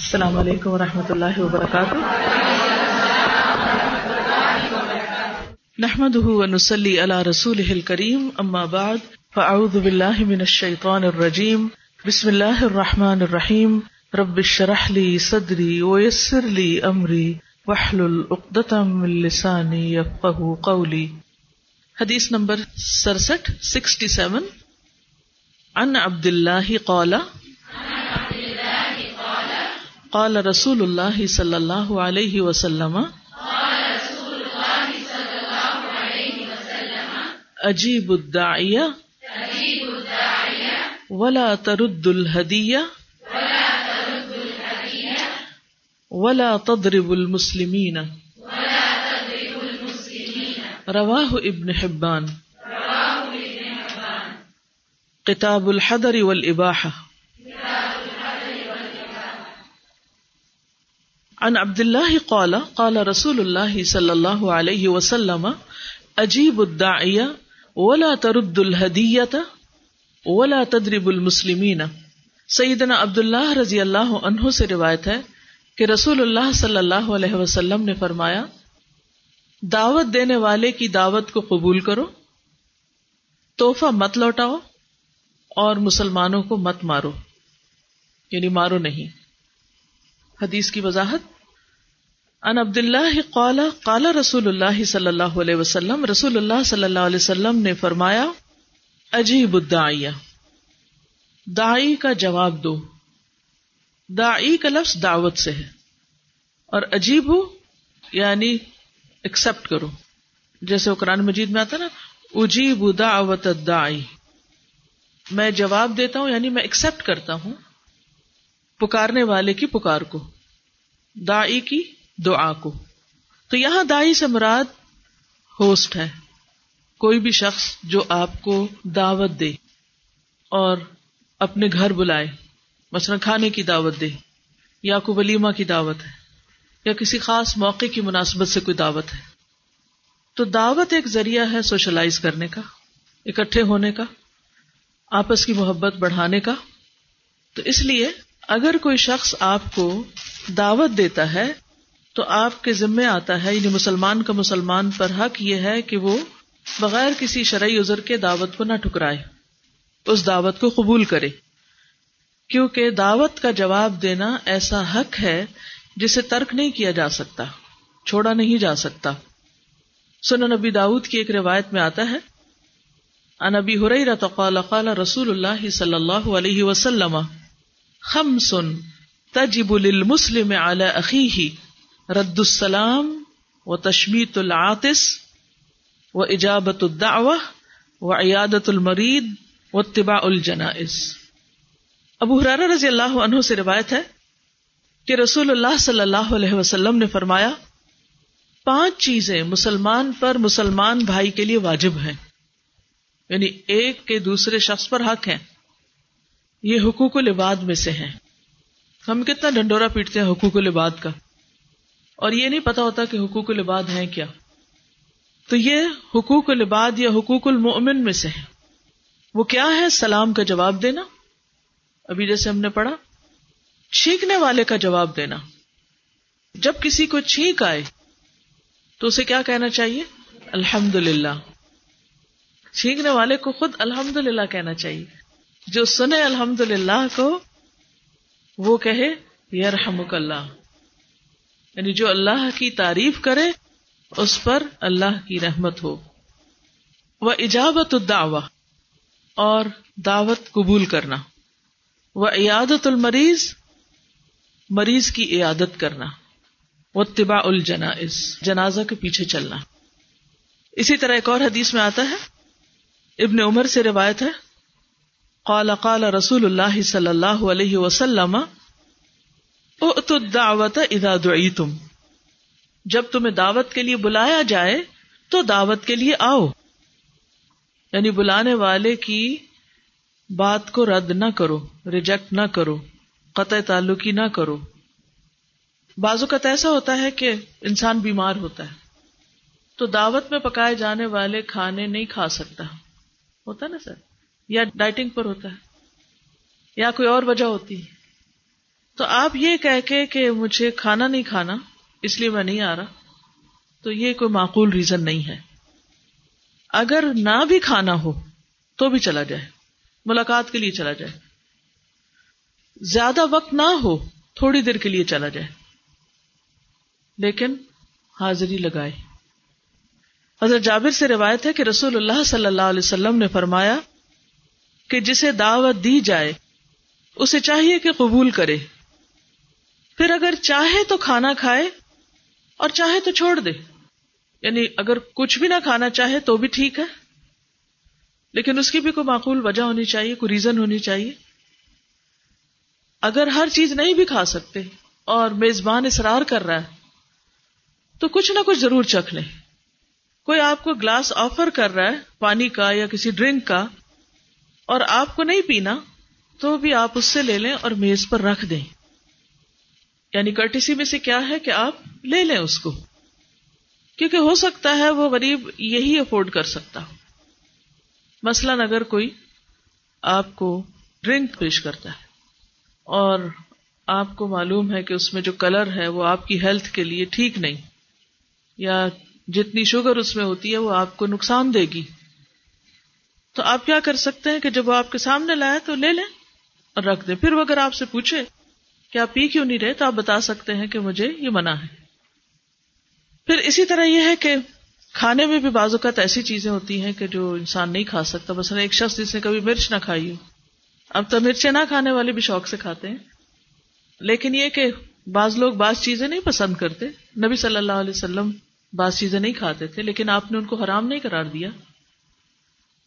السلام علیکم ورحمۃ اللہ وبرکاتہ۔ نحمد ونسلی علی رسول کریم اما بعد، فاعوذ باللہ من الشیطان الرجیم۔ بسم اللہ الرحمن الرحیم۔ رب اشرح لی صدری ویسر لی امری۔ واحلل عقدۃ من لسانی قولی۔ حدیث نمبر سرسٹھ، سکسٹی سیون۔ ان عبد اللہ قال قال رسول اللہ صلی اللہ علیہ وسلم عجیب الداعیہ ولا ترد الهدیہ ولا تضرب المسلمین رواہ ابن حبان. کتاب الحدر والاباحہ. عن عبد الله قال قال رسول الله صلى الله عليه وسلم اجيب الداعية ولا ترد الهدية ولا تضرب المسلمين. سیدنا عبداللہ رضی اللہ عنہ سے روایت ہے کہ رسول اللہ صلی اللہ علیہ وسلم نے فرمایا، دعوت دینے والے کی دعوت کو قبول کرو توحفہ مت لوٹاؤ اور مسلمانوں کو مت مارو یعنی مارو نہیں۔ حدیث کی وضاحت۔ ان عبد اللہ قال قال رسول اللہ صلی اللہ علیہ وسلم، رسول اللہ صلی اللہ علیہ وسلم نے فرمایا، عجیب الداعیہ۔ دائی کا جواب دو۔ دائی کا لفظ دعوت سے ہے۔ اور عجیب ہو یعنی ایکسپٹ کرو۔ جیسے وہ قرآن مجید میں آتا نا، اجیب دعوت الدائی میں جواب دیتا ہوں یعنی میں ایکسپٹ کرتا ہوں۔ پکارنے والے کی پکار کو دائی کی دعا کو۔ تو یہاں دائی سے مراد ہوسٹ ہے۔ کوئی بھی شخص جو آپ کو دعوت دے اور اپنے گھر بلائے، مثلا کھانے کی دعوت دے یا کوئی ولیمہ کی دعوت ہے یا کسی خاص موقع کی مناسبت سے کوئی دعوت ہے۔ تو دعوت ایک ذریعہ ہے سوشلائز کرنے کا، اکٹھے ہونے کا، آپس کی محبت بڑھانے کا۔ تو اس لیے اگر کوئی شخص آپ کو دعوت دیتا ہے، تو آپ کے ذمے آتا ہے یعنی مسلمان کا مسلمان پر حق یہ ہے کہ وہ بغیر کسی شرعی عذر کے دعوت کو نہ ٹھکرائے، اس دعوت کو قبول کرے۔ کیونکہ دعوت کا جواب دینا ایسا حق ہے جسے ترک نہیں کیا جا سکتا، چھوڑا نہیں جا سکتا۔ سن نبی داود کی ایک روایت میں آتا ہے انبی قال قال رسول اللہ صلی اللہ علیہ وسلم خمس تجب للمسلم على اخیه رد السلام و تشمیت العاطس و اجابت الدعوة و عیادت المرید و اتباع الجنائز. ابو حرارہ رضی اللہ عنہ سے روایت ہے کہ رسول اللہ صلی اللہ علیہ وسلم نے فرمایا، پانچ چیزیں مسلمان پر مسلمان بھائی کے لیے واجب ہیں یعنی ایک کے دوسرے شخص پر حق ہے یہ حقوق العباد میں سے ہیں۔ ہم کتنا ڈنڈورا پیٹتے ہیں حقوق العباد کا۔ اور یہ نہیں پتا ہوتا کہ حقوق العباد ہیں کیا۔ تو یہ حقوق العباد یا حقوق المؤمن میں سے ہے وہ کیا ہے؟ سلام کا جواب دینا۔ ابھی جیسے ہم نے پڑھا، چھینکنے والے کا جواب دینا۔ جب کسی کو چھینک آئے، تو اسے کیا کہنا چاہیے؟ الحمد للہ چھینکنے والے کو خود الحمد للہ کہنا چاہیے۔ جو سنے الحمد للہ کو، وہ کہے، یرحمک اللہ۔ یعنی جو اللہ کی تعریف کرے، اس پر اللہ کی رحمت ہو۔ وہ ایجابت الدعوہ، اور دعوت قبول کرنا۔ وہ عیادت المریض، مریض کی عیادت کرنا۔ وہ طباء الجنا جنازہ کے پیچھے چلنا۔ اسی طرح ایک اور حدیث میں آتا ہے، ابن عمر سے روایت ہے۔ قال قال رسول اللہ صلی اللہ علیہ وسلم دعوت ادا تم جب تمہیں دعوت کے لیے بلایا جائے، تو دعوت کے لیے آؤ۔ یعنی بلانے والے کی بات کو رد نہ کرو، ریجیکٹ نہ کرو، قطع تعلقی نہ کرو۔ بازو کا ایسا ہوتا ہے کہ انسان بیمار ہوتا ہے۔ تو دعوت میں پکائے جانے والے کھانے نہیں کھا سکتا۔ ہوتا نا سر؟ یا ڈائٹنگ پر ہوتا ہے، یا کوئی اور وجہ ہوتی ہے۔ تو آپ یہ کہہ کے کہ مجھے کھانا نہیں کھانا، اس لیے میں نہیں آ رہا، تو یہ کوئی معقول ریزن نہیں ہے۔ اگر نہ بھی کھانا ہو تو بھی چلا جائے، ملاقات کے لیے چلا جائے۔ زیادہ وقت نہ ہو، تھوڑی دیر کے لیے چلا جائے۔ لیکن حاضری لگائے۔ حضرت جابر سے روایت ہے کہ رسول اللہ صلی اللہ علیہ وسلم نے فرمایا کہ جسے دعوت دی جائے، اسے چاہیے کہ قبول کرے۔ پھر اگر چاہے تو کھانا کھائے اور چاہے تو چھوڑ دے۔ یعنی اگر کچھ بھی نہ کھانا چاہے تو بھی ٹھیک ہے، لیکن اس کی بھی کوئی معقول وجہ ہونی چاہیے، کوئی ریزن ہونی چاہیے۔ اگر ہر چیز نہیں بھی کھا سکتے اور میزبان اصرار کر رہا ہے، تو کچھ نہ کچھ ضرور چکھ لیں۔ کوئی آپ کو گلاس آفر کر رہا ہے، پانی کا یا کسی ڈرنک کا اور آپ کو نہیں پینا تو بھی آپ اس سے لے لیں اور میز پر رکھ دیں۔ یعنی کرٹیسی میں سے کیا ہے کہ آپ لے لیں اس کو۔ کیونکہ ہو سکتا ہے وہ غریب یہی افورڈ کر سکتا۔ ہو مثلاً اگر کوئی آپ کو ڈرنک پیش کرتا ہے اور آپ کو معلوم ہے کہ اس میں جو کلر ہے وہ آپ کی ہیلتھ کے لیے ٹھیک نہیں، یا جتنی شوگر اس میں ہوتی ہے وہ آپ کو نقصان دے گی۔ تو آپ کیا کر سکتے ہیں کہ جب وہ آپ کے سامنے لائے تو لے لیں اور رکھ دیں؟ پھر وہ اگر آپ سے پوچھے کہ آپ پی کیوں نہیں رہے تو آپ بتا سکتے ہیں کہ مجھے یہ منع ہے۔ پھر اسی طرح یہ ہے کہ کھانے میں بھی بعض اوقات ایسی چیزیں ہوتی ہیں کہ جو انسان نہیں کھا سکتا۔ بس ایک شخص جس نے کبھی مرچ نہ کھائی ہو۔ اب تو مرچیں نہ کھانے والے بھی شوق سے کھاتے ہیں۔ لیکن یہ کہ بعض لوگ بعض چیزیں نہیں پسند کرتے۔ نبی صلی اللہ علیہ وسلم بعض چیزیں نہیں کھاتے تھے، لیکن آپ نے ان کو حرام نہیں قرار دیا۔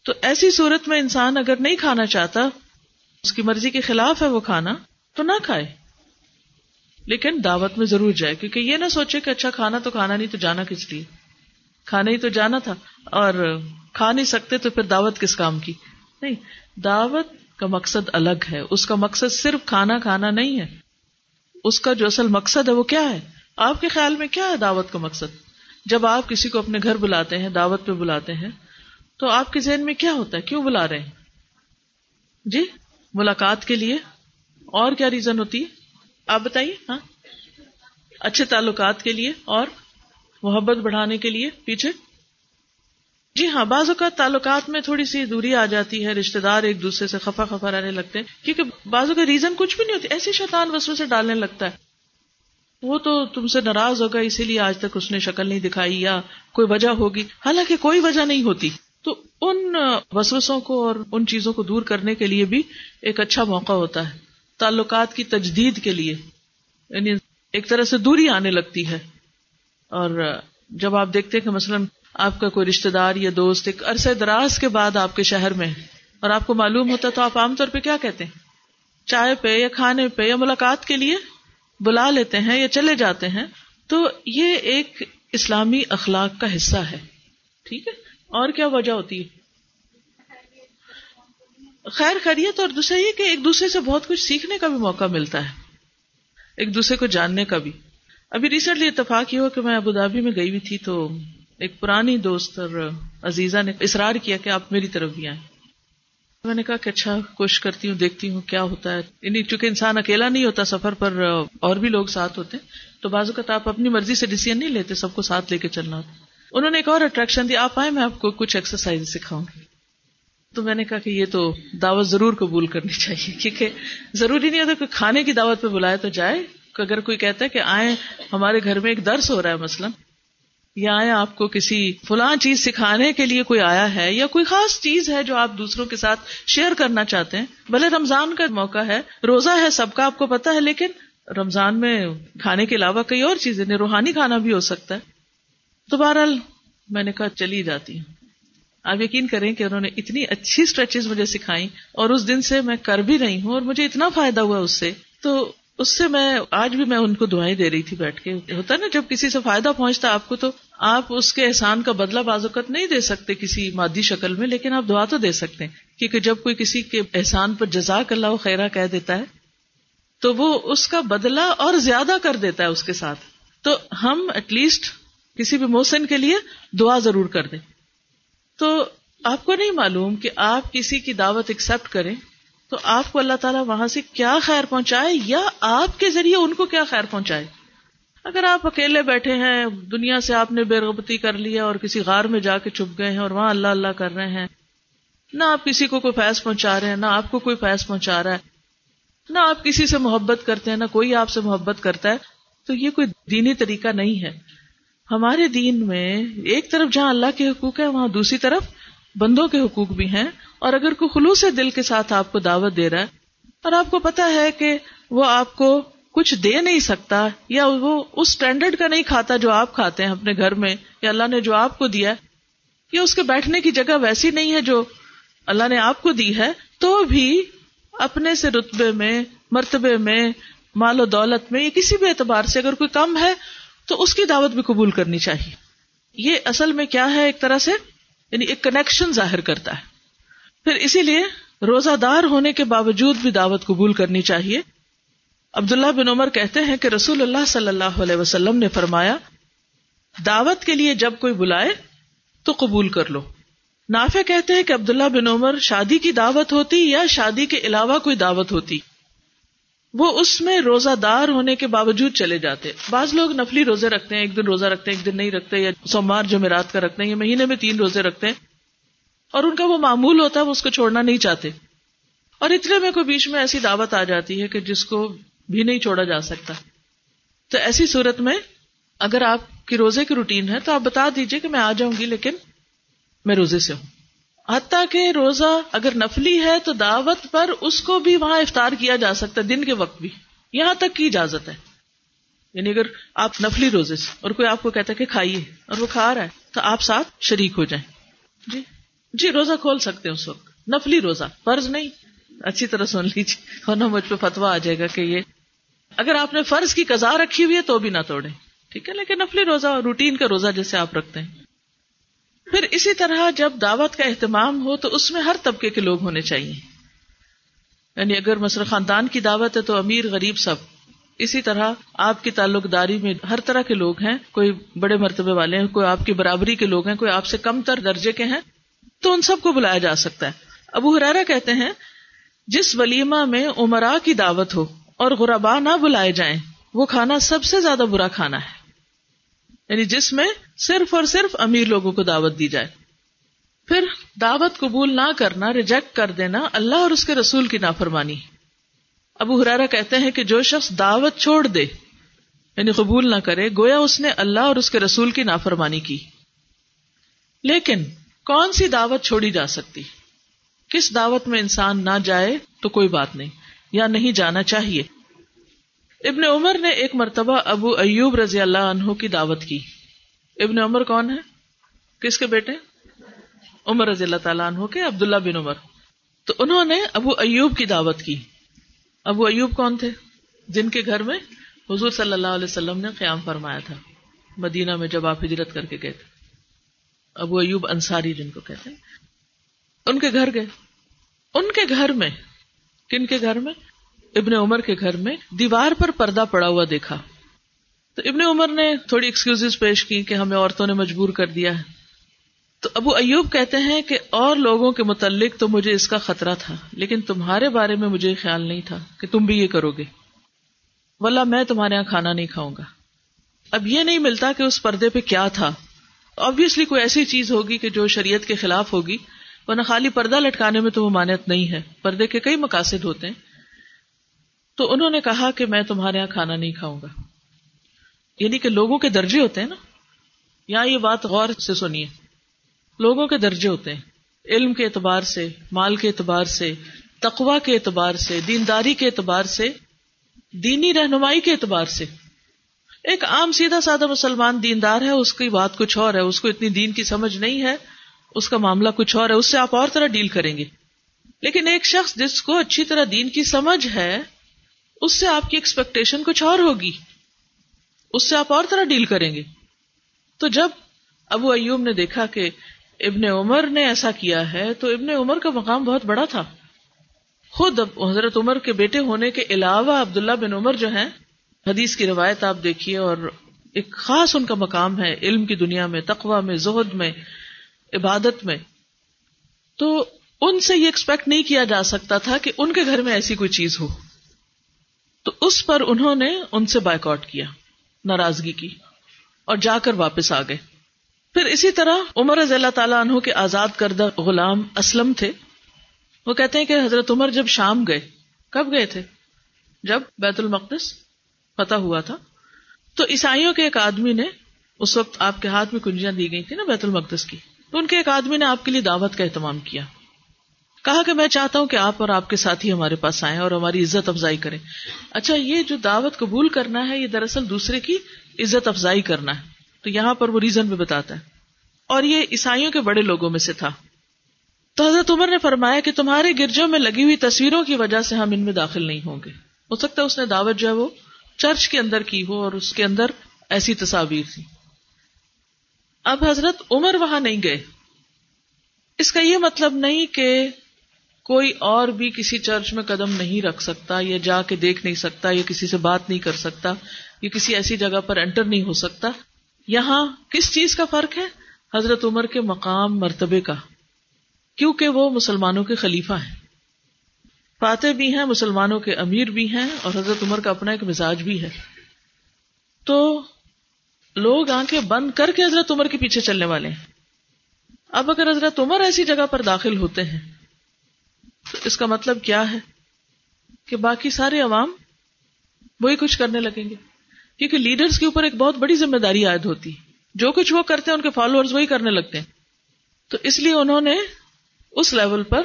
تو ایسی صورت میں انسان اگر نہیں کھانا چاہتا، اس کی مرضی کے خلاف ہے وہ کھانا، تو نہ کھائے۔ لیکن دعوت میں ضرور جائے، کیونکہ یہ نہ سوچے کہ اچھا کھانا تو کھانا نہیں تو جانا کس لیے۔ کھانا ہی تو جانا تھا، اور کھا نہیں سکتے تو پھر دعوت کس کام کی؟ نہیں، دعوت کا مقصد الگ ہے۔ اس کا مقصد صرف کھانا کھانا نہیں ہے۔ اس کا جو اصل مقصد ہے وہ کیا ہے؟ آپ کے خیال میں کیا ہے دعوت کا مقصد؟ جب آپ کسی کو اپنے گھر بلاتے ہیں، دعوت پہ بلاتے ہیں تو آپ کے ذہن میں کیا ہوتا ہے؟ کیوں بلا رہے ہیں؟ جی ملاقات کے لیے اور کیا ریزن ہوتی ہے؟ آپ بتائیے ہاں؟ اچھے تعلقات کے لیے اور محبت بڑھانے کے لیے پیچھے؟ جی ہاں بعض اوقات تعلقات میں تھوڑی سی دوری آ جاتی ہے رشتے دار ایک دوسرے سے خفا خفا رہنے لگتے ہیں، کیونکہ بازو کا ریزن کچھ بھی نہیں ہوتی ایسی شیطان وسو سے ڈالنے لگتا ہے۔ وہ تو تم سے ناراض ہوگا، اسی لیے آج تک اس نے شکل نہیں دکھائی یا کوئی وجہ ہوگی۔ حالانکہ کوئی وجہ نہیں ہوتی۔ تو ان وسوسوں کو اور ان چیزوں کو دور کرنے کے لیے بھی ایک اچھا موقع ہوتا ہے، تعلقات کی تجدید کے لیے۔ یعنی ایک طرح سے دوری آنے لگتی ہے۔ اور جب آپ دیکھتے کہ مثلاً آپ کا کوئی رشتے دار یا دوست ایک عرصے دراز کے بعد آپ کے شہر میں اور آپ کو معلوم ہوتا تو آپ عام طور پہ کیا کہتے ہیں؟ چائے پہ یا کھانے پہ یا ملاقات کے لیے بلا لیتے ہیں یا چلے جاتے ہیں۔ تو یہ ایک اسلامی اخلاق کا حصہ ہے۔ ٹھیک ہے؟ اور کیا وجہ ہوتی ہے؟ خیر، خیریت اور دوسرا یہ کہ ایک دوسرے سے بہت کچھ سیکھنے کا بھی موقع ملتا ہے، ایک دوسرے کو جاننے کا بھی۔ ابھی ریسنٹلی اتفاق یہ ہوا کہ میں ابودابی میں گئی ہوئی تھی تو ایک پرانی دوست اور عزیزہ نے اصرار کیا کہ آپ میری طرف بھی آئیں۔ میں نے کہا کہ اچھا کوشش کرتی ہوں، دیکھتی ہوں کیا ہوتا ہے۔ یعنی چونکہ انسان اکیلا نہیں ہوتا سفر پر، اور بھی لوگ ساتھ ہوتے ہیں، تو بازو کا آپ اپنی مرضی سے ڈیسیزن نہیں لیتے، سب کو ساتھ لے کے چلنا ہوتا انہوں نے ایک اور اٹریکشن دی، آپ آئے میں آپ کو کچھ ایکسرسائز سکھاؤں گی۔ تو میں نے کہا کہ یہ تو دعوت ضرور قبول کرنی چاہیے، کیونکہ ضروری نہیں ہوتا کہ کھانے کی دعوت پہ بلائے تو جائے۔ اگر کوئی کہتا ہے کہ آئے ہمارے گھر میں ایک درس ہو رہا ہے مثلاً، یا آئے آپ کو کسی فلاں چیز سکھانے کے لیے کوئی آیا ہے، یا کوئی خاص چیز ہے جو آپ دوسروں کے ساتھ شیئر کرنا چاہتے ہیں، بھلے رمضان کا موقع ہے، روزہ ہے، سب کا آپ کو پتا ہے، لیکن رمضان میں کھانے کے علاوہ کئی اور چیزیں یعنی روحانی کھانا بھی ہو سکتا ہے۔ تو بہرحال میں نے کہا چلی جاتی ہوں۔ آپ یقین کریں کہ انہوں نے اتنی اچھی اسٹریچز مجھے سکھائی اور اس دن سے میں کر بھی رہی ہوں اور مجھے اتنا فائدہ ہوا اس سے۔ تو اس سے میں آج بھی میں ان کو دعائیں دے رہی تھی بیٹھ کے۔ ہوتا نا جب کسی سے فائدہ پہنچتا آپ کو تو آپ اس کے احسان کا بدلہ بازوقت نہیں دے سکتے کسی مادی شکل میں، لیکن آپ دعا تو دے سکتے ہیں۔ کیونکہ جب کوئی کسی کے احسان پر جزاک اللہ خیرہ کہہ دیتا ہے، تو وہ اس کا بدلہ اور زیادہ کر دیتا ہے اس کے ساتھ۔ تو ہم ایٹ لیسٹ کسی بھی موسن کے لیے دعا ضرور کر دیں۔ تو آپ کو نہیں معلوم کہ آپ کسی کی دعوت ایکسپٹ کریں تو آپ کو اللہ تعالیٰ وہاں سے کیا خیر پہنچائے یا آپ کے ذریعے ان کو کیا خیر پہنچائے۔ اگر آپ اکیلے بیٹھے ہیں، دنیا سے آپ نے بے رغبتی کر لیا اور کسی غار میں جا کے چھپ گئے ہیں اور وہاں اللہ اللہ کر رہے ہیں، نہ آپ کسی کو کوئی فیض پہنچا رہے ہیں، نہ آپ کو کوئی فیض پہنچا رہا ہے، نہ آپ کسی سے محبت کرتے ہیں، نہ کوئی آپ سے محبت کرتا ہے، تو یہ کوئی دینی طریقہ نہیں ہے۔ ہمارے دین میں ایک طرف جہاں اللہ کے حقوق ہے وہاں دوسری طرف بندوں کے حقوق بھی ہیں۔ اور اگر کوئی خلوص دل کے ساتھ آپ کو دعوت دے رہا ہے، اور آپ کو پتا ہے کہ وہ آپ کو کچھ دے نہیں سکتا یا وہ اس اسٹینڈرڈ کا نہیں کھاتا جو آپ کھاتے ہیں اپنے گھر میں، یا اللہ نے جو آپ کو دیا یا اس کے بیٹھنے کی جگہ ویسی نہیں ہے جو اللہ نے آپ کو دی ہے، تو بھی اپنے سے رتبے میں، مرتبے میں، مال و دولت میں، یا کسی بھی اعتبار سے اگر کوئی کم ہے تو اس کی دعوت بھی قبول کرنی چاہیے۔ یہ اصل میں کیا ہے ایک طرح سے؟ یعنی ایک کنیکشن ظاہر کرتا ہے۔ پھر اسی لیے روزہ دار ہونے کے باوجود بھی دعوت قبول کرنی چاہیے۔ عبداللہ بن عمر کہتے ہیں کہ رسول اللہ صلی اللہ علیہ وسلم نے فرمایا، دعوت کے لیے جب کوئی بلائے تو قبول کر لو۔ نافع کہتے ہیں کہ عبداللہ بن عمر شادی کی دعوت ہوتی یا شادی کے علاوہ کوئی دعوت ہوتی۔ وہ اس میں روزہ دار ہونے کے باوجود چلے جاتے بعض لوگ نفلی روزے رکھتے ہیں، ایک دن روزہ رکھتے ہیں، ایک دن نہیں رکھتے، یا سوموار جمعرات کا رکھتے ہیں، یا مہینے میں تین روزے رکھتے ہیں۔ اور ان کا وہ معمول ہوتا ہے، وہ اس کو چھوڑنا نہیں چاہتے۔ اور اتنے میں کوئی بیچ میں ایسی دعوت آ جاتی ہے کہ جس کو بھی نہیں چھوڑا جا سکتا۔ تو ایسی صورت میں اگر آپ کی روزے کی روٹین ہے تو آپ بتا دیجیے کہ میں آ جاؤں گی، لیکن میں روزے سے ہوں۔ حتیٰ کہ روزہ اگر نفلی ہے تو دعوت پر اس کو بھی وہاں افطار کیا جا سکتا ہے، دن کے وقت بھی۔ یہاں تک کی اجازت ہے۔ یعنی اگر آپ نفلی روزے سے، اور کوئی آپ کو کہتا ہے کہ کھائیے، اور وہ کھا رہا ہے، تو آپ ساتھ شریک ہو جائیں۔ جی۔ جی روزہ کھول سکتے ہیں اس وقت۔ نفلی روزہ، فرض نہیں۔ اچھی طرح سن لیجیے ورنہ مجھ پہ فتوا آ جائے گا کہ یہ۔ اگر آپ نے فرض کی قزا رکھی ہوئی ہے تو بھی نہ توڑے ٹھیک ہے، لیکن نفلی روزہ، روٹین کا روزہ جیسے آپ رکھتے ہیں۔ پھر اسی طرح جب دعوت کا اہتمام ہو تو اس میں ہر طبقے کے لوگ ہونے چاہیے۔ یعنی اگر مسر خاندان کی دعوت ہے تو امیر غریب سب۔ اسی طرح آپ کی تعلق داری میں ہر طرح کے لوگ ہیں، کوئی بڑے مرتبے والے ہیں، کوئی آپ کی برابری کے لوگ ہیں، کوئی آپ سے کم تر درجے کے ہیں، تو ان سب کو بلایا جا سکتا ہے۔ ابو حرارا کہتے ہیں، جس ولیمہ میں عمرا کی دعوت ہو اور غربا نہ بلائے جائیں، وہ کھانا سب سے زیادہ برا کھانا ہے۔ یعنی جس میں صرف اور صرف امیر لوگوں کو دعوت دی جائے۔ پھر دعوت قبول نہ کرنا ریجیکٹ کر دینا اللہ اور اس کے رسول کی نافرمانی۔ ابو ہرارا کہتے ہیں کہ جو شخص دعوت چھوڑ دے یعنی قبول نہ کرے، گویا اس نے اللہ اور اس کے رسول کی نافرمانی کی۔ لیکن کون سی دعوت چھوڑی جا سکتی؟ کس دعوت میں انسان نہ جائے تو کوئی بات نہیں، یا نہیں جانا چاہیے۔ ابن عمر نے ایک مرتبہ ابو ایوب رضی اللہ عنہ کی دعوت کی۔ ابن عمر کون ہے؟ کس کے بیٹے؟ عمر رضی اللہ تعالیٰ عنہ کے، عبداللہ بن عمر۔ تو انہوں نے ابو ایوب کی دعوت کی۔ ابو ایوب کون تھے؟ جن کے گھر میں حضور صلی اللہ علیہ وسلم نے قیام فرمایا تھا۔ مدینہ میں جب آپ ہجرت کر کے گئے تھے۔ ابو ایوب انصاری جن کو کہتے ہیں۔ ان کے گھر گئے۔ ان کے گھر میں، کن کے گھر میں؟ ابن عمر کے گھر میں دیوار پر پردہ پڑا ہوا دیکھا۔ تو ابن عمر نے تھوڑی ایکسکیوز پیش کی کہ ہمیں عورتوں نے مجبور کر دیا ہے۔ تو ابو ایوب کہتے ہیں کہ اور لوگوں کے متعلق تو مجھے اس کا خطرہ تھا، لیکن تمہارے بارے میں مجھے خیال نہیں تھا کہ تم بھی یہ کرو گے۔ واللہ، میں تمہارے یہاں کھانا نہیں کھاؤں گا۔ اب یہ نہیں ملتا کہ اس پردے پہ کیا تھا۔ آبیسلی کوئی ایسی چیز ہوگی کہ جو شریعت کے خلاف ہوگی، ورنہ خالی پردہ لٹکانے میں تو ممانعت نہیں ہے۔ پردے کے کئی مقاصد ہوتے ہیں۔ تو انہوں نے کہا کہ میں تمہارے یہاں کھانا نہیں کھاؤں گا۔ یعنی کہ لوگوں کے درجے ہوتے ہیں نا۔ یہاں یہ بات غور سے سنیے۔ لوگوں کے درجے ہوتے ہیں۔ علم کے اعتبار سے، مال کے اعتبار سے تقوا کے اعتبار سے، دینداری کے اعتبار سے، دینی رہنمائی کے اعتبار سے۔ ایک عام سیدھا سادہ مسلمان دیندار ہے، اس کی بات کچھ اور ہے، اس کو اتنی دین کی سمجھ نہیں ہے، اس کا معاملہ کچھ اور ہے، اس سے آپ اور طرح ڈیل کریں گے۔ لیکن ایک شخص جس کو اچھی طرح دین کی سمجھ ہے اس سے آپ کی ایکسپیکٹیشن کچھ اور ہوگی۔ اس سے آپ اور طرح ڈیل کریں گے۔ تو جب ابو ایوب نے دیکھا کہ ابن عمر نے ایسا کیا ہے، تو ابن عمر کا مقام بہت بڑا تھا۔ خود حضرت عمر کے بیٹے ہونے کے علاوہ عبداللہ بن عمر جو ہیں، حدیث کی روایت آپ دیکھیے اور ایک خاص ان کا مقام ہے، علم کی دنیا میں تقوا میں، زہد میں، عبادت میں۔ تو ان سے یہ ایکسپیکٹ نہیں کیا جا سکتا تھا کہ ان کے گھر میں ایسی کوئی چیز ہو۔ تو اس پر انہوں نے ان سے بائک آؤٹ کیا، ناراضگی کی اور جا کر واپس آ گئے۔ پھر اسی طرح عمر رضی اللہ تعالیٰ عنہ کے آزاد کردہ غلام اسلم تھے۔ وہ کہتے ہیں کہ حضرت عمر جب شام گئے، کب گئے تھے؟ جب بیت المقدس فتح ہوا تھا۔ تو عیسائیوں کے ایک آدمی نے اس وقت آپ کے ہاتھ میں کنجیاں دی گئی تھی نا بیت المقدس کی۔ تو ان کے ایک آدمی نے آپ کے لیے دعوت کا اہتمام کیا۔ کہا کہ میں چاہتا ہوں کہ آپ اور آپ کے ساتھی ہمارے پاس آئیں اور ہماری عزت افزائی کریں۔ اچھا یہ جو دعوت قبول کرنا ہے، یہ دراصل دوسرے کی عزت افزائی کرنا ہے۔ تو یہاں پر وہ ریزن بھی بتاتا ہے۔ اور یہ عیسائیوں کے بڑے لوگوں میں سے تھا۔ تو حضرت عمر نے فرمایا کہ تمہارے گرجوں میں لگی ہوئی تصویروں کی وجہ سے ہم ان میں داخل نہیں ہوں گے۔ ہو سکتا ہے اس نے دعوت جو ہے وہ چرچ کے اندر کی ہو اور اس کے اندر ایسی تصاویر تھی۔ اب حضرت عمر وہاں نہیں گئے۔ اس کا یہ مطلب نہیں کہ کوئی اور بھی کسی چرچ میں قدم نہیں رکھ سکتا، یا جا کے دیکھ نہیں سکتا، یا کسی سے بات نہیں کر سکتا، یا کسی ایسی جگہ پر انٹر نہیں ہو سکتا۔ یہاں کس چیز کا فرق ہے؟ حضرت عمر کے مقام مرتبے کا۔ کیونکہ وہ مسلمانوں کے خلیفہ ہیں۔ فاتح بھی ہیں، مسلمانوں کے امیر بھی ہیں، اور حضرت عمر کا اپنا ایک مزاج بھی ہے۔ تو لوگ آنکھیں بند کر کے حضرت عمر کے پیچھے چلنے والے ہیں۔ اب اگر حضرت عمر ایسی جگہ پر داخل ہوتے ہیں تو اس کا مطلب کیا ہے کہ باقی سارے عوام وہی کچھ کرنے لگیں گے؟ کیونکہ لیڈرز کے اوپر ایک بہت بڑی ذمہ داری عائد ہوتی ہے۔ جو کچھ وہ کرتے ہیں ان کے فالوئر وہی کرنے لگتے ہیں۔ تو اس لیے انہوں نے اس لیول پر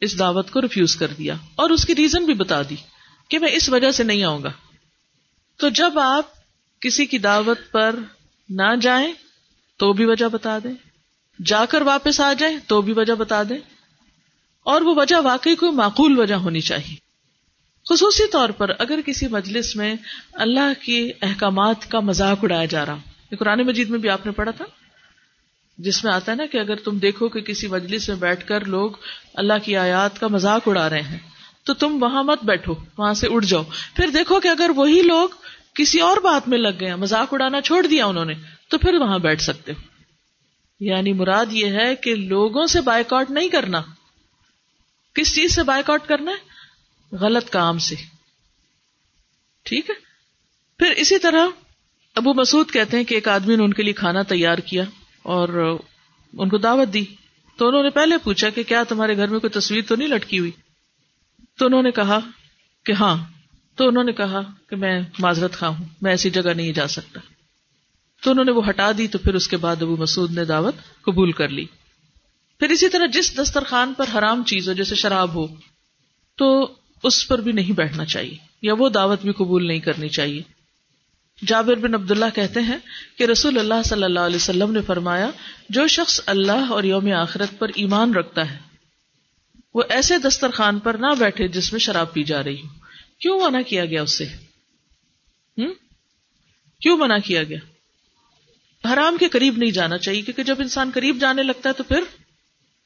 اس دعوت کو ریفیوز کر دیا اور اس کی ریزن بھی بتا دی کہ میں اس وجہ سے نہیں آؤں گا۔ تو جب آپ کسی کی دعوت پر نہ جائیں تو بھی وجہ بتا دیں۔ جا کر واپس آ جائیں تو بھی وجہ بتا دیں۔ اور وہ وجہ واقعی کوئی معقول وجہ ہونی چاہیے۔ خصوصی طور پر اگر کسی مجلس میں اللہ کے احکامات کا مذاق اڑایا جا رہا قرآن مجید میں بھی آپ نے پڑھا تھا۔ جس میں آتا ہے نا کہ اگر تم دیکھو کہ کسی مجلس میں بیٹھ کر لوگ اللہ کی آیات کا مذاق اڑا رہے ہیں، تو تم وہاں مت بیٹھو، وہاں سے اڑ جاؤ۔ پھر دیکھو کہ اگر وہی لوگ کسی اور بات میں لگ گئے مذاق اڑانا چھوڑ دیا انہوں نے، تو پھر وہاں بیٹھ سکتے ہو۔ یعنی مراد یہ ہے کہ لوگوں سے بائک آؤٹ نہیں کرنا۔ کس چیز سے بائک آؤٹ کرنا ہے؟ غلط کام سے۔ ٹھیک ہے؟ پھر اسی طرح ابو مسعود کہتے ہیں کہ ایک آدمی نے ان کے لیے کھانا تیار کیا اور ان کو دعوت دی۔ تو انہوں نے پہلے پوچھا کہ کیا تمہارے گھر میں کوئی تصویر تو نہیں لٹکی ہوئی؟ تو انہوں نے کہا کہ ہاں۔ تو انہوں نے کہا کہ میں معذرت خواہ ہوں، میں ایسی جگہ نہیں جا سکتا۔ تو انہوں نے وہ ہٹا دی تو پھر اس کے بعد ابو مسعود نے دعوت قبول کر لی۔ پھر اسی طرح جس دسترخوان پر حرام چیز ہو، جیسے شراب ہو، تو اس پر بھی نہیں بیٹھنا چاہیے، یا وہ دعوت بھی قبول نہیں کرنی چاہیے۔ جابر بن عبداللہ کہتے ہیں کہ رسول اللہ صلی اللہ علیہ وسلم نے فرمایا، جو شخص اللہ اور یوم آخرت پر ایمان رکھتا ہے، وہ ایسے دسترخوان پر نہ بیٹھے جس میں شراب پی جا رہی ہو۔ کیوں منع کیا گیا اس سے کیوں منع کیا گیا؟ حرام کے قریب نہیں جانا چاہیے، کیونکہ جب انسان قریب جانے لگتا ہے تو پھر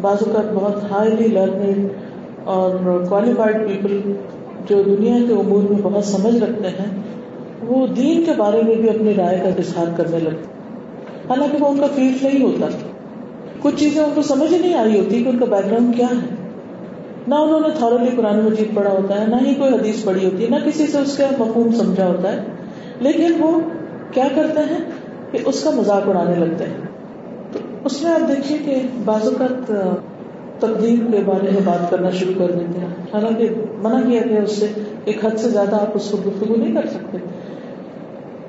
بعض اوقات بہت ہائیلی لرنڈ اور کوالیفائڈ پیپل جو دنیا کے امور میں بہت سمجھ رکھتے ہیں، وہ دین کے بارے میں بھی اپنی رائے کا اظہار کرنے لگتے حالانکہ وہ ان کا فیلڈ نہیں ہوتا۔ کچھ چیزیں ان کو سمجھ ہی نہیں آئی ہوتی کہ ان کا بیک گراؤنڈ کیا ہے۔ نہ انہوں نے تھورلی قرآن مجید پڑھا ہوتا ہے، نہ ہی کوئی حدیث پڑھی ہوتی ہے، نہ کسی سے اس کا مفہوم سمجھا ہوتا ہے۔ لیکن وہ کیا کرتے ہیں کہ اس کا مذاق اڑانے لگتے ہیں۔ اس میں آپ دیکھیے کہ بعض اوقات تقدیم کے بارے میں بات کرنا شروع کر دیتے ہیں۔ حالانکہ منع کیا گیا اس سے، ایک حد سے زیادہ آپ اس کو گفتگو نہیں کر سکتے۔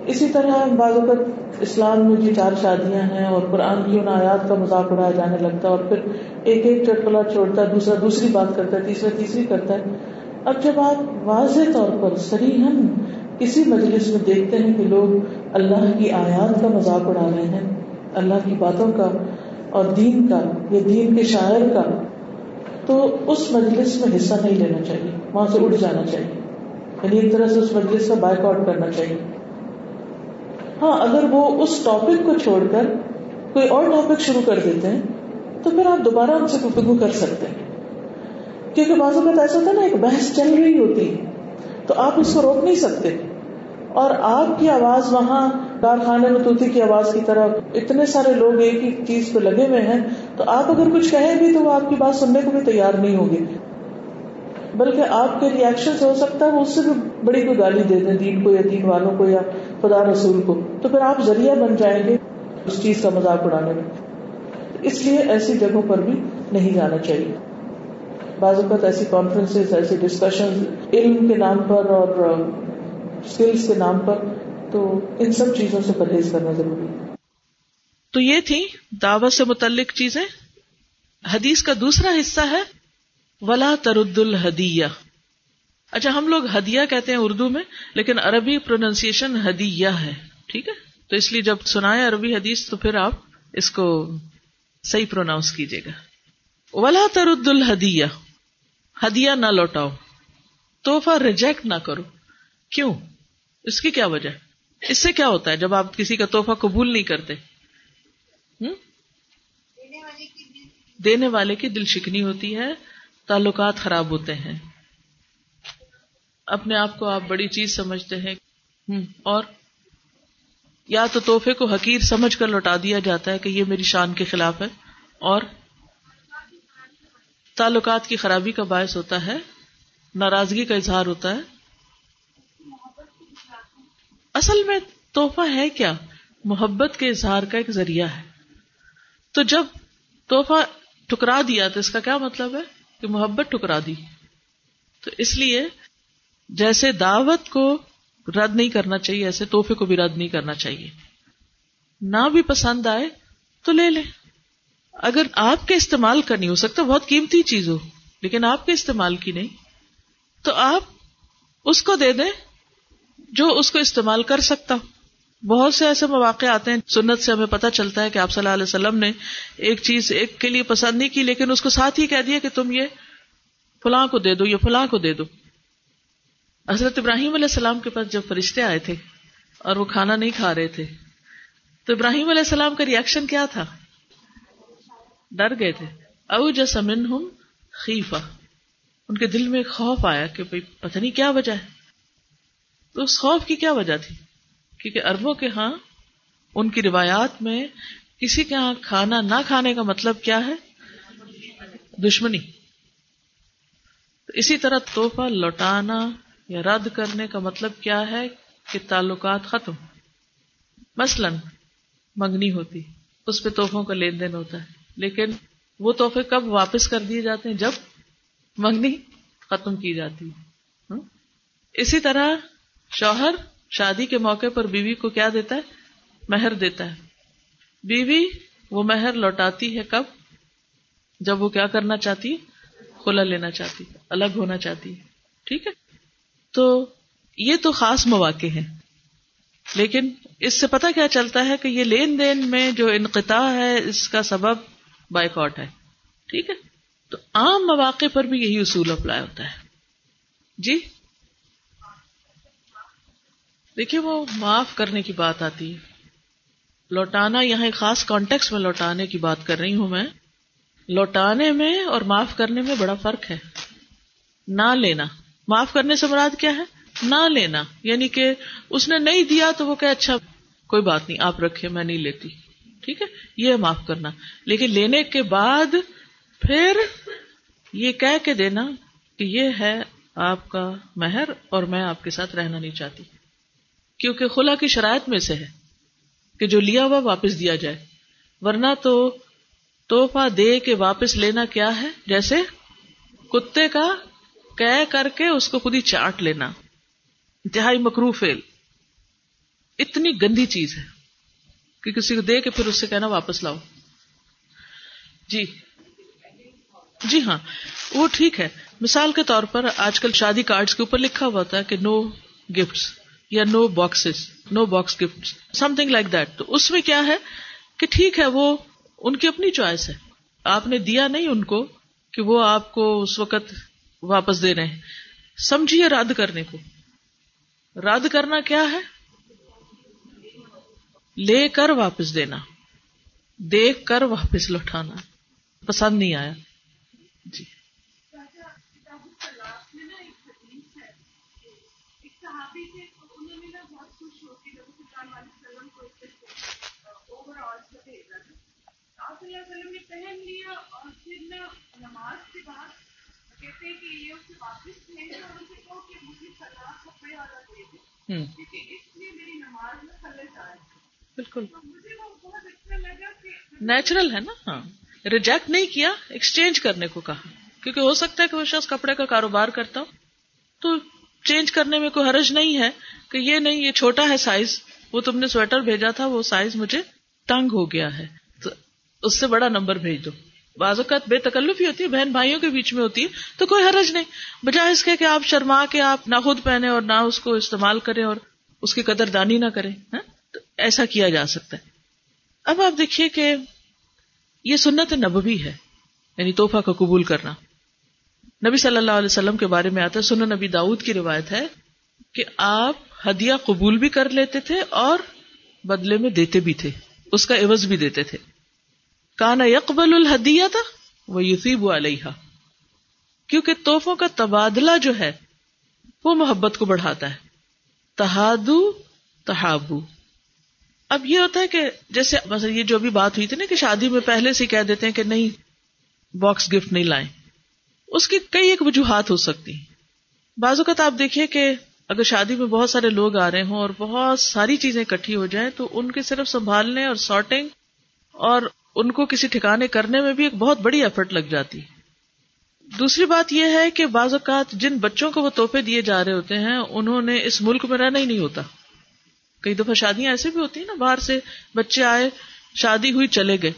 اسی طرح بعض اوقات اسلام میں جی چار شادیاں ہیں اور قرآن کی ان آیات کا مذاق اڑایا جانے لگتا ہے اور پھر ایک ایک چٹکلا چھوڑتا ہے، دوسرا دوسری بات کرتا ہے، تیسرا تیسری کرتا ہے۔ اب جب آپ واضح طور پر سریحن کسی مجلس میں دیکھتے ہیں کہ لوگ اللہ کی آیات کا مذاق اڑا رہے ہیں اللہ کی باتوں کا اور دین کا یا دین کے شاعر کا، تو اس مجلس میں حصہ نہیں لینا چاہیے، وہاں سے اٹھ جانا چاہیے۔ یعنی ایک طرح سے اس مجلس کا بائک آؤٹ کرنا چاہیے۔ ہاں اگر وہ اس ٹاپک کو چھوڑ کر کوئی اور ٹاپک شروع کر دیتے ہیں، تو پھر آپ دوبارہ ان سے گفتگو کر سکتے ہیں۔ کیونکہ بعض اوقات ایسا ہوتا ہے نا، ایک بحث چل رہی ہوتی تو آپ اس کو روک نہیں سکتے۔ اور آپ کی آواز وہاں کارخانے میں توتی کی آواز کی طرح اتنے سارے لوگ ایک ہی چیز پہ لگے ہوئے ہیں، تو آپ اگر کچھ کہیں بھی تو وہ آپ کی بات سننے کو بھی تیار نہیں ہوگی بلکہ آپ کے ریئیکشن سے ہو سکتا ہے، وہ اس سے بھی بڑی کوئی گالی دے دیں، دین کو یا دین والوں کو یا خدا رسول کو۔ تو پھر آپ ذریعہ بن جائیں گے اس چیز کا مذاق اڑانے میں۔ اس لیے ایسی جگہوں پر بھی نہیں جانا چاہیے۔ بعض اوقات ایسی کانفرنس ایسی ڈسکشن علم کے نام پر اور اسکلس کے نام پر تو ان سب چیزوں سے پرہیز کرنا ضروری ہے۔ تو یہ تھی دعوت سے متعلق چیزیں۔ حدیث کا دوسرا حصہ ہے، ولا ترد الحدیہ اچھا ہم لوگ ہدیہ کہتے ہیں اردو میں، لیکن عربی پروننسیشن ہدیہ ہے، ٹھیک ہے؟ تو اس لیے جب سنائے عربی حدیث، تو پھر آپ اس کو صحیح پروناؤنس کیجیے گا۔ ولا ترد الحدیہ ہدیہ نہ لوٹاؤ۔ توحفہ ریجیکٹ نہ کرو۔ کیوں؟ اس کی کیا وجہ؟ اس سے کیا ہوتا ہے جب آپ کسی کا توحفہ قبول نہیں کرتے؟ دینے والے کی دل شکنی ہوتی ہے، تعلقات خراب ہوتے ہیں۔ اپنے آپ کو آپ بڑی چیز سمجھتے ہیں۔ اور؟ یا تو توحفے کو حقیر سمجھ کر لوٹا دیا جاتا ہے کہ یہ میری شان کے خلاف ہے۔ اور؟ تعلقات کی خرابی کا باعث ہوتا ہے، ناراضگی کا اظہار ہوتا ہے۔ اصل میں توحفہ ہے کیا؟ محبت کے اظہار کا ایک ذریعہ ہے۔ تو جب توحفہ ٹکرا دیا تو اس کا کیا مطلب ہے؟ کہ محبت ٹکرا دی۔ تو اس لیے جیسے دعوت کو رد نہیں کرنا چاہیے، ایسے توحفے کو بھی رد نہیں کرنا چاہیے۔ نہ بھی پسند آئے تو لے لیں۔ اگر آپ کے استعمال کا نہیں ہو سکتا، بہت قیمتی چیز ہو، لیکن آپ کے استعمال کی نہیں، تو آپ اس کو دے دیں۔ جو اس کو استعمال کر سکتا بہت سے ایسے مواقع آتے ہیں، سنت سے ہمیں پتہ چلتا ہے کہ آپ صلی اللہ علیہ وسلم نے ایک چیز ایک کے لیے پسند نہیں کی، لیکن اس کو ساتھ ہی کہہ دیا کہ تم یہ فلاں کو دے دو، یہ فلاں کو دے دو۔ حضرت ابراہیم علیہ السلام کے پاس جب فرشتے آئے تھے اور وہ کھانا نہیں کھا رہے تھے، تو ابراہیم علیہ السلام کا ریئیکشن کیا تھا؟ ڈر گئے تھے۔ او جسمن ہوں خیفا ان کے دل میں خوف آیا کہ بھائی پتہ نہیں کیا وجہ ہے۔ تو اس خوف کی کیا وجہ تھی؟ کیونکہ اربوں کے ہاں ان کی روایات میں کسی کے ہاں کھانا نہ کھانے کا مطلب کیا ہے؟ دشمنی۔ تو اسی طرح توحفہ لوٹانا یا رد کرنے کا مطلب کیا ہے کہ تعلقات ختم۔ مثلا منگنی ہوتی، اس پہ توحفوں کا لین دین ہوتا ہے، لیکن وہ تحفے کب واپس کر دیے جاتے ہیں؟ جب منگنی ختم کی جاتی۔ ہے اسی طرح شوہر شادی کے موقع پر بیوی کو کیا دیتا ہے؟ مہر دیتا ہے۔ بیوی وہ مہر لوٹاتی ہے کب؟ جب وہ کیا کرنا چاہتی کھلا لینا چاہتی الگ ہونا چاہتی ٹھیک ہے؟ تو یہ تو خاص مواقع ہیں۔ لیکن اس سے پتا کیا چلتا ہے کہ یہ لین دین میں جو انقطاع ہے، اس کا سبب بائک آؤٹ ہے۔ ٹھیک ہے؟ تو عام مواقع پر بھی یہی اصول اپلائی ہوتا ہے۔ جی؟ دیکھیے وہ معاف کرنے کی بات آتی۔ ہے لوٹانا یہاں ایک خاص کانٹیکس میں لوٹانے کی بات کر رہی ہوں میں۔ لوٹانے میں اور معاف کرنے میں بڑا فرق ہے۔ نہ لینا۔ معاف کرنے سے مراد کیا ہے؟ نہ لینا۔ یعنی کہ اس نے نہیں دیا تو وہ کہ اچھا کوئی بات نہیں، آپ رکھے میں نہیں لیتی۔ ٹھیک ہے؟ یہ معاف کرنا۔ لیکن لینے کے بعد پھر یہ کہہ کے دینا کہ یہ ہے آپ کا مہر اور میں آپ کے ساتھ رہنا نہیں چاہتی۔ کیونکہ خلا کی شرائط میں سے ہے کہ جو لیا ہوا واپس دیا جائے۔ ورنہ تو توحفہ دے کے واپس لینا کیا ہے؟ جیسے کتے کا کہہ کر کے اس کو خود ہی چاٹ لینا۔ انتہائی مکرو فیل اتنی گندی چیز ہے کہ کسی کو دے کے پھر اس سے کہنا واپس لاؤ۔ جی۔ جی ہاں۔ وہ ٹھیک ہے۔ مثال کے طور پر آج کل شادی کارڈ کے اوپر لکھا ہوا ہوتا ہے کہ نو گفٹ یا no boxes no box gift something like that تو اس میں کیا ہے کہ ٹھیک ہے، وہ ان کی اپنی چوائس ہے۔ آپ نے دیا نہیں ان کو کہ وہ آپ کو اس وقت واپس دے رہے ہیں۔ سمجھیے رد کرنے کو۔ رد کرنا کیا ہے؟ لے کر واپس دینا۔ دیکھ کر واپس لوٹانا۔ پسند نہیں آیا۔ جی۔ بالکل۔ نیچرل ہے نا؟ ہاں۔ ریجیکٹ نہیں کیا ایکسچینج کرنے کو کہا۔ کیونکہ ہو سکتا ہے کہ وہ شخص کپڑے کا کاروبار کرتا ہو۔ تو چینج کرنے میں کوئی حرج نہیں ہے کہ یہ نہیں، یہ چھوٹا ہے سائز وہ تم نے سویٹر بھیجا تھا، وہ سائز مجھے تنگ ہو گیا ہے، تو اس سے بڑا نمبر بھیج دو۔ بعض اوقات بے تکلف ہی ہوتی ہے، بہن بھائیوں کے بیچ میں ہوتی ہے، تو کوئی حرج نہیں۔ بجائے اس کے کہ آپ شرما کے آپ نہ خود پہنے اور نہ اس کو استعمال کریں اور اس کی قدر دانی نہ کریں ہاں؟ تو ایسا کیا جا سکتا ہے۔ اب آپ دیکھیے کہ یہ سنت نبوی ہے یعنی توحفہ کا قبول کرنا۔ نبی صلی اللہ علیہ وسلم کے بارے میں آتا ہے سن نبی داؤد کی روایت ہے کہ آپ ہدیہ قبول بھی کر لیتے تھے اور بدلے میں دیتے بھی تھے۔ اس کا عوض بھی دیتے تھے۔ کانا یقبل الحدیہ تھا وہ یوسیب علیہ کیونکہ توحفوں کا تبادلہ جو ہے، وہ محبت کو بڑھاتا ہے۔ تہادو، تحابو۔ اب یہ ہوتا ہے کہ جیسے یہ جو بھی بات ہوئی تھی نا کہ شادی میں پہلے سے کہہ دیتے ہیں کہ نہیں باکس گفٹ نہیں لائیں۔ اس کی کئی ایک وجوہات ہو سکتی بعض اوقات آپ دیکھیے کہ اگر شادی میں بہت سارے لوگ آ رہے ہوں اور بہت ساری چیزیں اکٹھی ہو جائیں، تو ان کے صرف سنبھالنے اور سارٹنگ اور ان کو کسی ٹھکانے کرنے میں بھی ایک بہت بڑی ایفرٹ لگ جاتی۔ دوسری بات یہ ہے کہ بعض اوقات جن بچوں کو وہ توحفے دیے جا رہے ہوتے ہیں، انہوں نے اس ملک میں رہنا ہی نہیں ہوتا۔ کئی دفعہ شادیاں ایسے بھی ہوتی ہیں نا، باہر سے بچے آئے، شادی ہوئی، چلے گئے۔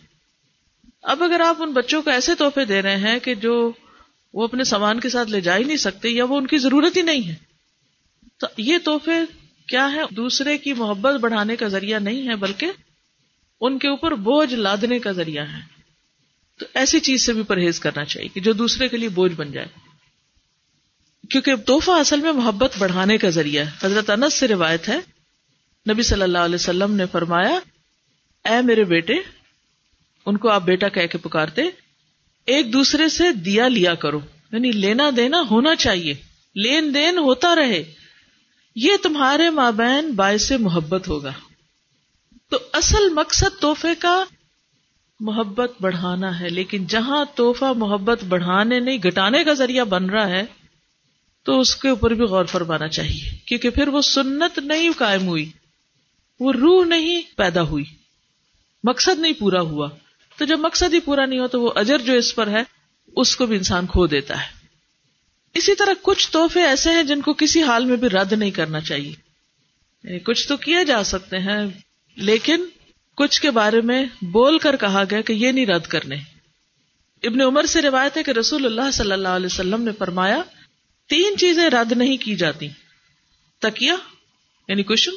اب اگر آپ ان بچوں کو ایسے تحفے دے رہے ہیں کہ جو وہ اپنے سامان کے ساتھ لے جا ہی نہیں سکتے یا وہ ان کی ضرورت ہی نہیں ہے تو یہ تحفے کیا ہے دوسرے کی محبت بڑھانے کا ذریعہ نہیں ہے بلکہ ان کے اوپر بوجھ لادنے کا ذریعہ ہے تو ایسی چیز سے بھی پرہیز کرنا چاہیے کہ جو دوسرے کے لیے بوجھ بن جائے۔ کیونکہ تحفہ اصل میں محبت بڑھانے کا ذریعہ ہے۔ حضرت انس سے روایت ہے، نبی صلی اللہ علیہ وسلم نے فرمایا، اے میرے بیٹے، ان کو آپ بیٹا کہہ کے پکارتے، ایک دوسرے سے دیا لیا کرو۔ یعنی لینا دینا ہونا چاہیے۔ لین دین ہوتا رہے۔ یہ تمہارے مابین باعث محبت ہوگا۔ تو اصل مقصد تحفے کا محبت بڑھانا ہے، لیکن جہاں تحفہ محبت بڑھانے نہیں گٹانے کا ذریعہ بن رہا ہے، تو اس کے اوپر بھی غور فرمانا چاہیے، کیونکہ پھر وہ سنت نہیں قائم ہوئی، وہ روح نہیں پیدا ہوئی، مقصد نہیں پورا ہوا۔ تو جب مقصد ہی پورا نہیں ہوا تو وہ اجر جو اس پر ہے، اس کو بھی انسان کھو دیتا ہے۔ اسی طرح کچھ تحفے ایسے ہیں جن کو کسی حال میں بھی رد نہیں کرنا چاہیے۔ یعنی کچھ تو کیے جا سکتے ہیں، لیکن کچھ کے بارے میں بول کر کہا گیا کہ یہ نہیں رد کرنے۔ ابن عمر سے روایت ہے کہ رسول اللہ صلی اللہ علیہ وسلم نے فرمایا، تین چیزیں رد نہیں کی جاتی۔ تکیا یعنی کشم،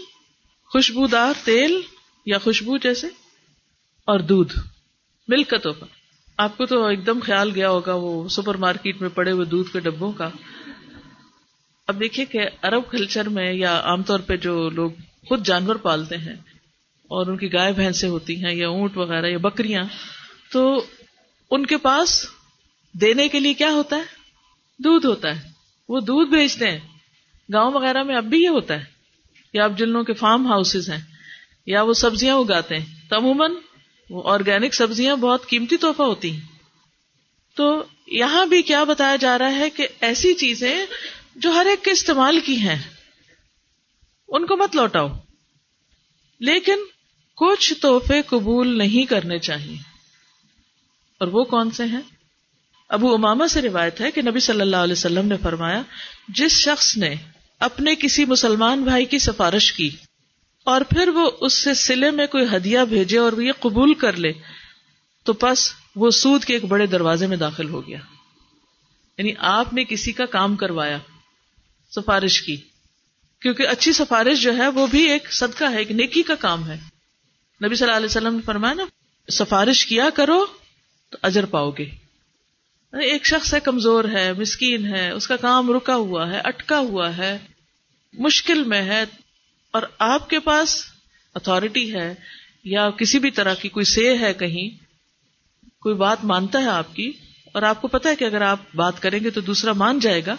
خوشبودار تیل یا خوشبو جیسے، اور دودھ ملک کا آپ کو تو ایک دم خیال گیا ہوگا وہ سپر مارکیٹ میں پڑے ہوئے دودھ کے ڈبوں کا۔ اب دیکھیے کہ ارب کلچر میں یا عام طور پہ جو لوگ خود جانور پالتے ہیں اور ان کی گائے بھینسیں ہوتی ہیں یا اونٹ وغیرہ یا بکریاں، تو ان کے پاس دینے کے لیے کیا ہوتا ہے؟ دودھ ہوتا ہے۔ وہ دودھ بھیجتے ہیں۔ گاؤں وغیرہ میں اب بھی یہ ہوتا ہے۔ یا اب جن لوگوں کے فارم ہاؤسز ہیں یا وہ سبزیاں اگاتے ہیں۔ تو عموماً آرگینک سبزیاں بہت قیمتی تحفہ ہوتی ہیں۔ تو یہاں بھی کیا بتایا جا رہا ہے کہ ایسی چیزیں جو ہر ایک کے استعمال کی ہیں، ان کو مت لوٹاؤ۔ لیکن کچھ تحفے قبول نہیں کرنے چاہیے۔ اور وہ کون سے ہیں؟ ابو اماما سے روایت ہے کہ نبی صلی اللہ علیہ وسلم نے فرمایا، جس شخص نے اپنے کسی مسلمان بھائی کی سفارش کی اور پھر وہ اس سے سلے میں کوئی ہدیہ بھیجے اور وہ یہ قبول کر لے، تو پس وہ سود کے ایک بڑے دروازے میں داخل ہو گیا۔ یعنی آپ نے کسی کا کام کروایا، سفارش کی۔ کیونکہ اچھی سفارش جو ہے، وہ بھی ایک صدقہ ہے، ایک نیکی کا کام ہے۔ نبی صلی اللہ علیہ وسلم نے فرمایا نا، سفارش کیا کرو تو اجر پاؤ گے۔ یعنی ایک شخص ہے، کمزور ہے، مسکین ہے، اس کا کام رکا ہوا ہے، اٹکا ہوا ہے، مشکل میں ہے۔ اور آپ کے پاس اتارٹی ہے یا کسی بھی طرح کی کوئی سے ہے کہیں، کوئی بات مانتا ہے آپ کی، اور آپ کو پتا ہے کہ اگر آپ بات کریں گے تو دوسرا مان جائے گا،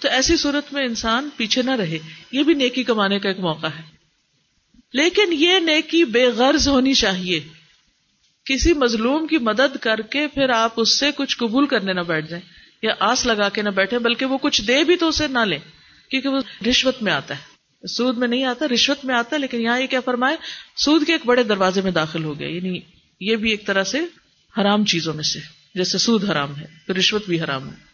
تو ایسی صورت میں انسان پیچھے نہ رہے۔ یہ بھی نیکی کمانے کا ایک موقع ہے۔ لیکن یہ نیکی بے غرض ہونی چاہیے۔ کسی مظلوم کی مدد کر کے پھر آپ اس سے کچھ قبول کرنے نہ بیٹھ جائیں، یا آس لگا کے نہ بیٹھے بلکہ وہ کچھ دے بھی تو اسے نہ لیں، کیونکہ وہ رشوت میں آتا ہے۔ سود میں نہیں آتا، رشوت میں آتا، لیکن یہاں یہ کیا فرمائے سود کے ایک بڑے دروازے میں داخل ہو گیا۔ یعنی یہ بھی ایک طرح سے حرام چیزوں میں سے، جیسے سود حرام ہے، تو رشوت بھی حرام ہے۔